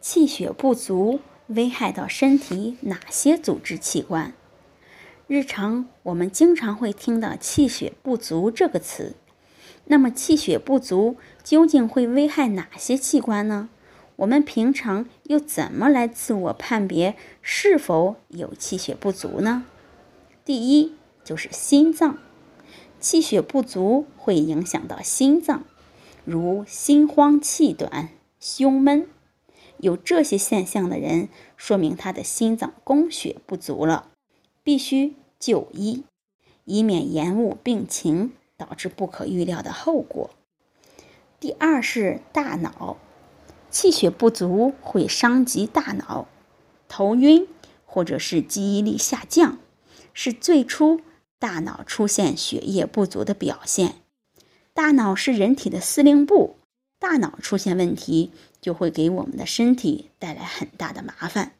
气血不足危害到身体哪些组织器官？日常我们经常会听到“气血不足”这个词，那么气血不足究竟会危害哪些器官呢？我们平常又怎么来自我判别是否有气血不足呢？第一就是心脏，气血不足会影响到心脏，如心慌气短、胸闷，有这些现象的人，说明他的心脏供血不足了，必须。就医，以免延误病情，导致不可预料的后果。第二是大脑，气血不足会伤及大脑，头晕或者是记忆力下降，是最初大脑出现血液不足的表现。大脑是人体的司令部，大脑出现问题，就会给我们的身体带来很大的麻烦，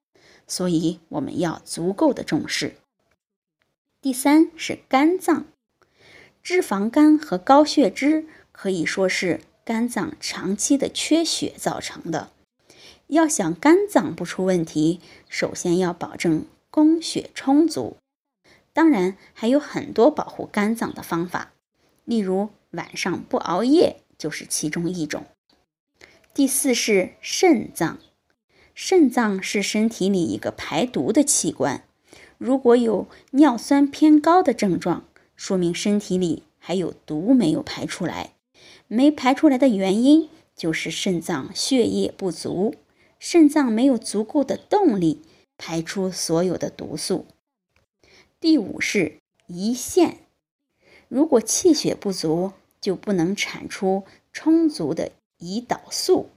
所以我们要足够的重视。第三是肝脏，脂肪肝和高血脂可以说是肝脏长期的缺血造成的。要想肝脏不出问题，首先要保证供血充足。当然还有很多保护肝脏的方法，例如晚上不熬夜就是其中一种。第四是肾脏，肾脏是身体里一个排毒的器官。如果有尿酸偏高的症状，说明身体里还有毒没有排出来。没排出来的原因就是肾脏血液不足，肾脏没有足够的动力排出所有的毒素。第五是胰腺，如果气血不足，就不能产出充足的胰岛素，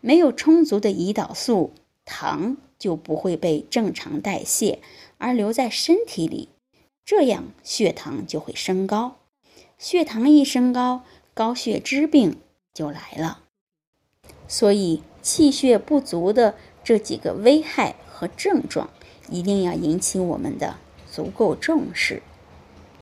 没有充足的胰岛素，糖就不会被正常代谢。而留在身体里，这样血糖就会升高。血糖一升高，高血脂病就来了。所以，气血不足的这几个危害和症状，一定要引起我们的足够重视。